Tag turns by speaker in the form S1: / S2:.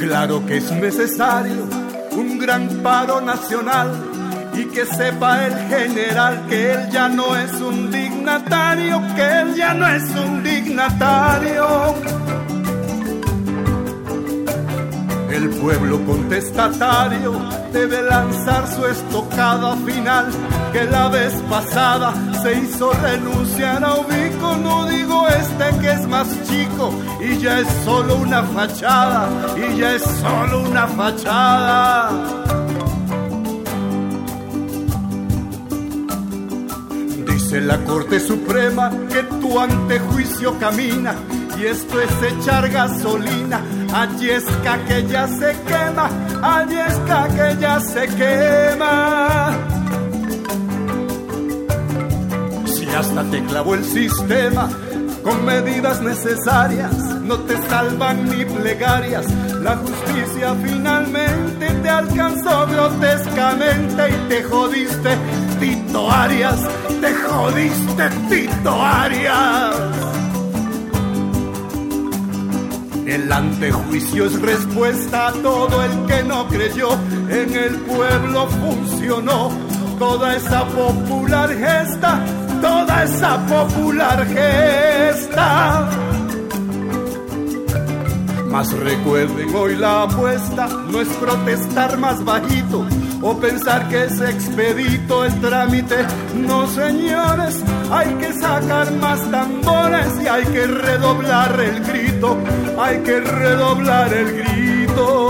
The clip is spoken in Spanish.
S1: Claro que es necesario un gran paro nacional y que sepa el general que él ya no es un dignatario, que él ya no es un dignatario. El pueblo contestatario debe lanzar su estocada final, que la vez pasada se hizo renunciar a chico y ya es solo una fachada, y ya es solo una fachada. Dice la Corte Suprema que tu antejuicio camina y esto es echar gasolina. Allí esca que ya se quema, allí esca que ya se quema. Si hasta te clavó el sistema con medidas necesarias, no te salvan ni plegarias. La justicia finalmente te alcanzó grotescamente y te jodiste, Tito Arias, te jodiste, Tito Arias. El antejuicio es respuesta a todo el que no creyó. En el pueblo funcionó toda esa popular gesta, toda esa popular gesta. Mas recuerden hoy la apuesta, no es protestar más bajito o pensar que es expedito el trámite. No señores, hay que sacar más tambores y hay que redoblar el grito, hay que redoblar el grito.